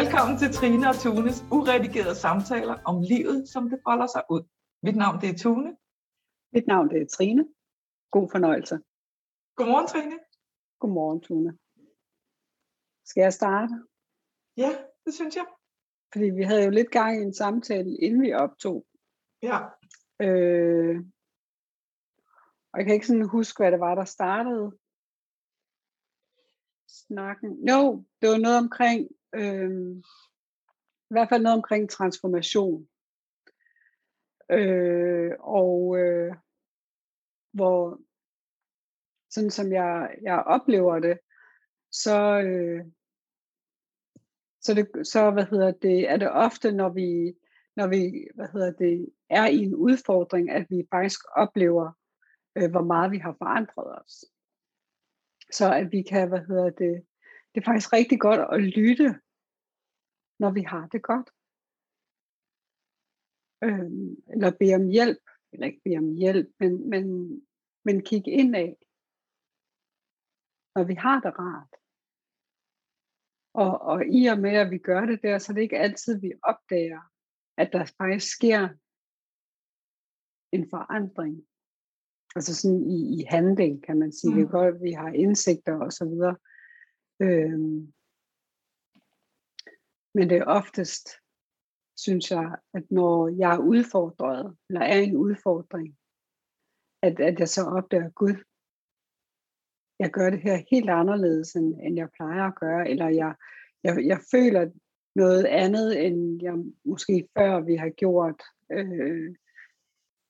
Velkommen til Trine og Tunes uredigerede samtaler om livet, som det folder sig ud. Mit navn det er Tune. Mit navn det er Trine. God fornøjelse. Godmorgen, Trine. Godmorgen, Tune. Skal jeg starte? Ja, det synes jeg. Fordi vi havde jo lidt gang i en samtale, inden vi optog. Ja. Øh, og jeg kan ikke sådan huske, hvad det var, der startede snakken. Jo, det var noget omkring, øh, i hvert fald noget omkring transformation. Øh, og øh, hvor, sådan som jeg, jeg oplever det, så, øh, så, det, så hvad hedder det, er det ofte, når vi, når vi hvad hedder det, er i en udfordring, at vi faktisk oplever, øh, hvor meget vi har forandret os. Så at vi kan, hvad hedder det, det er faktisk rigtig godt at lytte, når vi har det godt. Øhm, eller bede om hjælp, eller ikke bede om hjælp, men, men, men kigge indad, når vi har det rart. Og, og i og med, at vi gør det der, så er det ikke altid, vi opdager, at der faktisk sker en forandring. Altså sådan i, i handling, kan man sige. Mm. Det er godt, at vi har indsigter og så videre. Øhm, men det er oftest, synes jeg, at når jeg er udfordret, eller er en udfordring, at, at jeg så opdager, Gud, jeg gør det her helt anderledes, end, end jeg plejer at gøre, eller jeg, jeg, jeg føler noget andet, end jeg måske før vi har gjort, øh,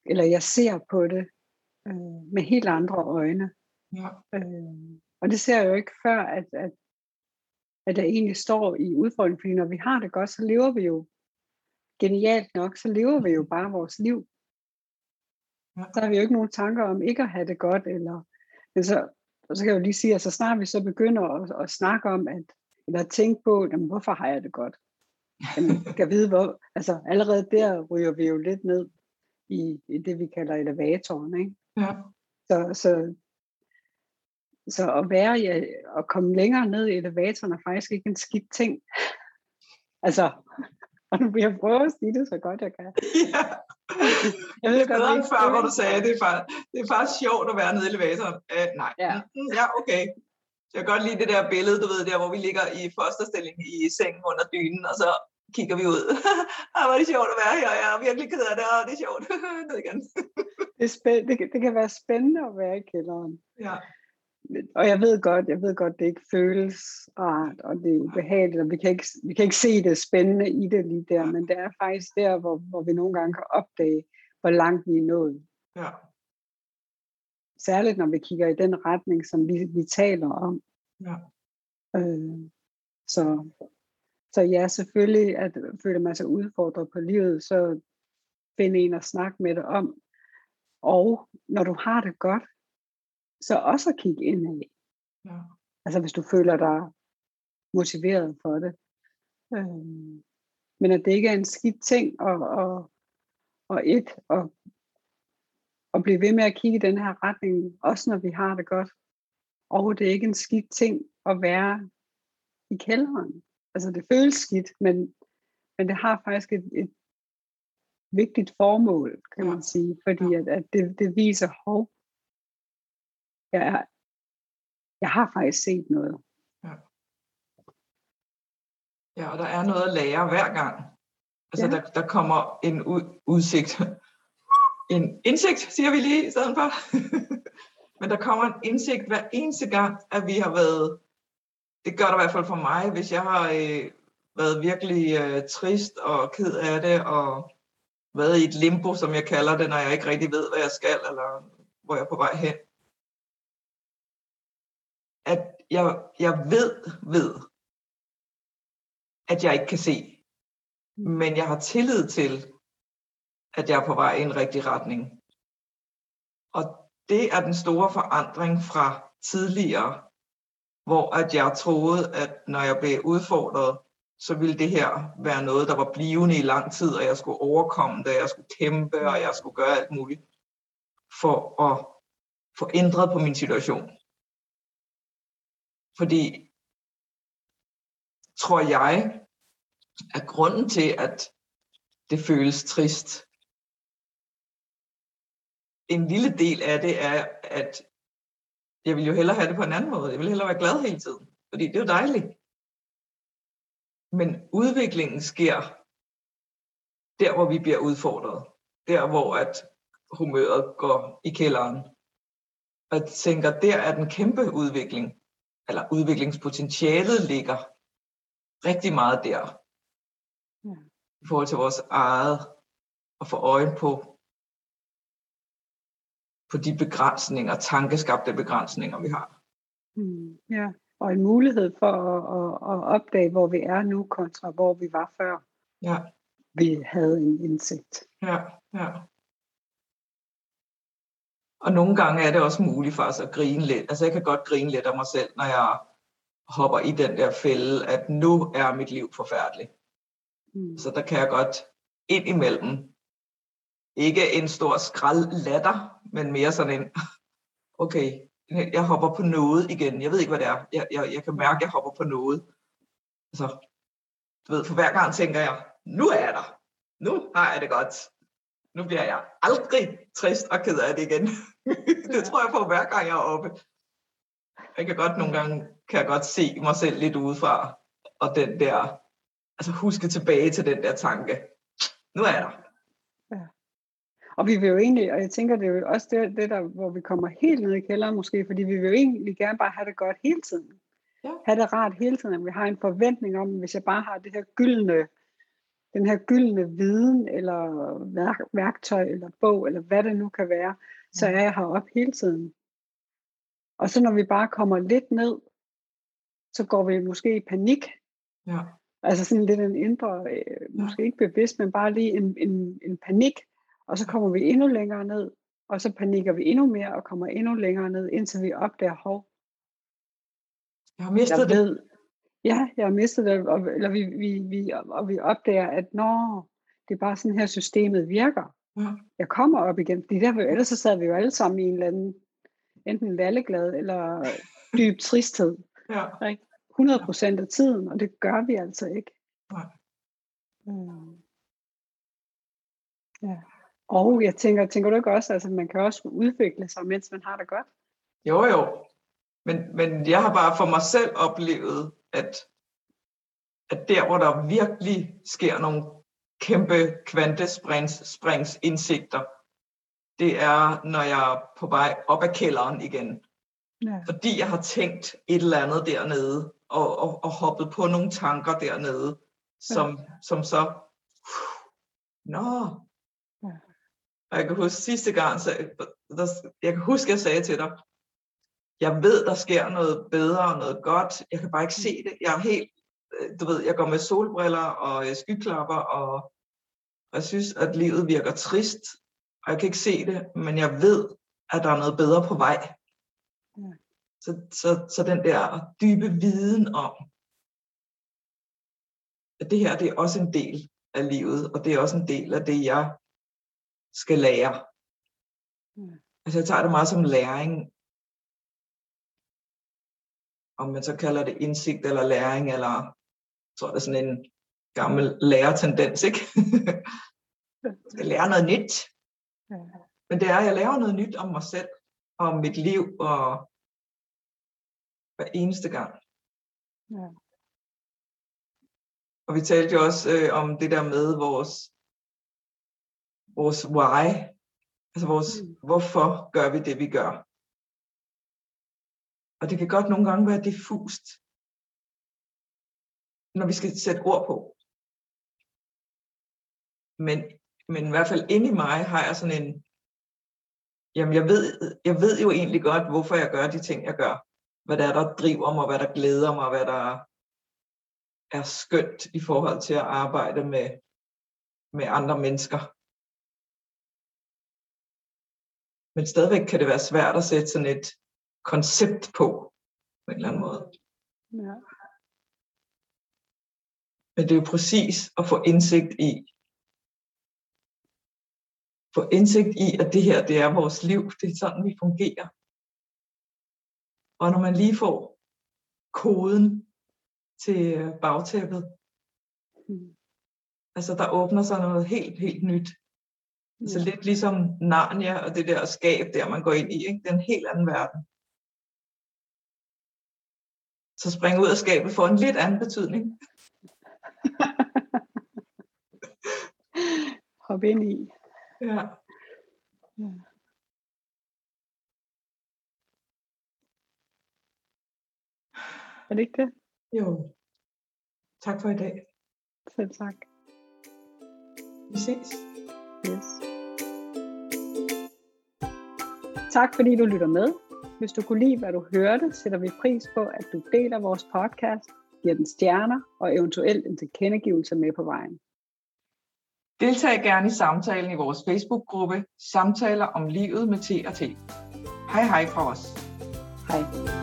eller jeg ser på det øh, med helt andre øjne. Ja. Øh, og det ser jeg jo ikke før, at, at, at jeg egentlig står i udfordringen, fordi når vi har det godt, så lever vi jo genialt nok, så lever vi jo bare vores liv. Ja. Så har vi jo ikke nogen tanker om ikke at have det godt, eller men så, så kan jeg jo lige sige, at så snart vi så begynder at, at snakke om, at, eller at tænke på, jamen, hvorfor har jeg det godt? Jamen, kan vide, hvor, altså allerede der ryger vi jo lidt ned i, i det, vi kalder elevatoren, ikke? Ja. Så, så så at være i, at komme længere ned i elevatoren er faktisk ikke en skidt ting. altså, og nu vil jeg prøve at sige det så godt jeg kan. Ja. Jeg ved det er før, hvor du sagde, det er, faktisk, det er faktisk sjovt at være nede i elevatoren. Uh, nej. Ja. Mm, ja, okay. Jeg kan godt lide det der billede, du ved, der hvor vi ligger i fosterstilling i sengen under dynen, og så kigger vi ud. ah, hvor er det sjovt at være her, jeg er virkelig ked af det, og det er sjovt. Ned igen. det, er spæ- det, det kan være spændende at være i kælderen. Ja og jeg ved godt, jeg ved godt, det ikke føles rart, og det er ubehageligt, og vi kan ikke, vi kan ikke se det spændende i det lige der, men det er faktisk der, hvor, hvor vi nogle gange kan opdage, hvor langt vi er nået. Ja. Særligt når vi kigger i den retning, som vi, vi taler om. Ja. Øh, så, så ja, selvfølgelig, at føler man sig udfordret på livet, så find en at snakke med det om. Og når du har det godt, så også at kigge indad. Ja. Altså hvis du føler dig motiveret for det. Øhm, men at det ikke er en skidt ting, og, og, og et, og, og blive ved med at kigge i den her retning, også når vi har det godt. Og det er ikke en skidt ting at være i kælderen. Altså det føles skidt, men, men det har faktisk et, et vigtigt formål, kan man sige, fordi at, at det, det viser, hov, jeg, jeg har faktisk set noget. Ja. ja, og der er noget at lære hver gang. Altså, ja. der, der kommer en ud, udsigt. En indsigt, siger vi lige i stedet for. Men der kommer en indsigt hver eneste gang, at vi har været, det gør der i hvert fald for mig, hvis jeg har øh, været virkelig øh, trist og ked af det, og været i et limbo, som jeg kalder det, når jeg ikke rigtig ved, hvad jeg skal, eller hvor jeg er på vej hen at jeg, jeg ved, ved, at jeg ikke kan se. Men jeg har tillid til, at jeg er på vej i en rigtig retning. Og det er den store forandring fra tidligere, hvor at jeg troede, at når jeg blev udfordret, så ville det her være noget, der var blivende i lang tid, og jeg skulle overkomme det, jeg skulle kæmpe, og jeg skulle gøre alt muligt for at få ændret på min situation. Fordi, tror jeg, at grunden til, at det føles trist, en lille del af det er, at jeg vil jo hellere have det på en anden måde. Jeg vil hellere være glad hele tiden, fordi det er jo dejligt. Men udviklingen sker der, hvor vi bliver udfordret. Der, hvor at humøret går i kælderen. Og jeg tænker, der er den kæmpe udvikling, eller udviklingspotentialet ligger rigtig meget der. Ja. I forhold til vores eget, at få øje på, på de begrænsninger, tankeskabte begrænsninger, vi har. Mm, ja, og en mulighed for at, at, at opdage, hvor vi er nu, kontra hvor vi var før. Ja. Vi havde en indsigt. Ja, ja. Og nogle gange er det også muligt for os at grine lidt. Altså jeg kan godt grine lidt af mig selv, når jeg hopper i den der fælde, at nu er mit liv forfærdeligt. Mm. Så der kan jeg godt ind imellem, ikke en stor skrald latter, men mere sådan en, okay, jeg hopper på noget igen. Jeg ved ikke, hvad det er. Jeg, jeg, jeg kan mærke, at jeg hopper på noget. Altså, du ved, for hver gang tænker jeg, nu er jeg der. Nu har jeg det godt. Nu bliver jeg aldrig trist og ked af det igen. det tror jeg på hver gang jeg er oppe. Jeg kan godt nogle gange kan jeg godt se mig selv lidt udefra, og den der, altså huske tilbage til den der tanke. Nu er jeg der. Ja. Og vi vil jo egentlig, og jeg tænker, det er jo også det, det der, hvor vi kommer helt ned i kælderen måske, fordi vi vil jo egentlig gerne bare have det godt hele tiden. Ja. Have det rart hele tiden, at vi har en forventning om, hvis jeg bare har det her gyldne, den her gyldne viden, eller værk, værktøj, eller bog, eller hvad det nu kan være, så er jeg heroppe hele tiden. Og så når vi bare kommer lidt ned, så går vi måske i panik. Ja. Altså sådan lidt en indre, øh, måske ikke bevidst, men bare lige en, en, en panik. Og så kommer vi endnu længere ned, og så panikker vi endnu mere og kommer endnu længere ned, indtil vi opdager, hov. Jeg har mistet jeg ved, det. Ja, jeg har mistet det, og, eller vi, vi, vi, og vi opdager, at nå, det er bare sådan her systemet virker. Ja. Jeg kommer op igen, fordi der, ellers så sad vi jo alle sammen i en eller anden, enten lalleglad eller dyb tristhed. Ja. Ikke? 100 procent af tiden, og det gør vi altså ikke. Nej. Mm. Ja. Og jeg tænker, tænker du ikke også, altså man kan også udvikle sig, mens man har det godt? Jo, jo. Men, men jeg har bare for mig selv oplevet, at, at der, hvor der virkelig sker nogle kæmpe kvantespringsindsigter, det er, når jeg er på vej op ad kælderen igen. Ja. Fordi jeg har tænkt et eller andet dernede, og, og, og hoppet på nogle tanker dernede, som, ja. som så, uh, nå, ja. og jeg kan huske sidste gang, så, der, jeg kan huske, jeg sagde til dig, jeg ved, der sker noget bedre og noget godt, jeg kan bare ikke se det, jeg er helt, du ved, jeg går med solbriller og øh, skyklapper, og, og jeg synes, at livet virker trist, og jeg kan ikke se det, men jeg ved, at der er noget bedre på vej. Så, så, så den der dybe viden om, at det her det er også en del af livet, og det er også en del af det, jeg skal lære. Mm. Altså jeg tager det meget som læring. Om man så kalder det indsigt eller læring, eller jeg tror det er sådan en gammel lærertendens, ikke? jeg skal lære noget nyt. Men det er, at jeg lærer noget nyt om mig selv, om mit liv, og hver eneste gang. Ja. Og vi talte jo også øh, om det der med vores, vores why, altså vores, mm. hvorfor gør vi det, vi gør. Og det kan godt nogle gange være diffust, når vi skal sætte ord på. Men, men i hvert fald inde i mig har jeg sådan en, jamen jeg ved, jeg ved jo egentlig godt, hvorfor jeg gør de ting, jeg gør hvad der er, der driver mig, hvad der glæder mig, hvad der er skønt i forhold til at arbejde med, med andre mennesker. Men stadigvæk kan det være svært at sætte sådan et koncept på, på en eller anden måde. Ja. Men det er jo præcis at få indsigt i, få indsigt i, at det her, det er vores liv, det er sådan, vi fungerer. Og når man lige får koden til bagtæppet, Mm. Altså der åbner sig noget helt, helt nyt. Mm. Så lidt ligesom Narnia og det der skab der, man går ind i. Ikke? Det er en helt anden verden. Så springe ud af skabet får en lidt anden betydning. Hop ind i. Ja. ja. Er det ikke det? Jo. Tak for i dag. Selv tak. Vi ses. Yes. Tak fordi du lytter med. Hvis du kunne lide, hvad du hørte, sætter vi pris på, at du deler vores podcast, giver den stjerner og eventuelt en tilkendegivelse med på vejen. Deltag gerne i samtalen i vores Facebook-gruppe Samtaler om livet med T og T. Hej hej fra os. Hej.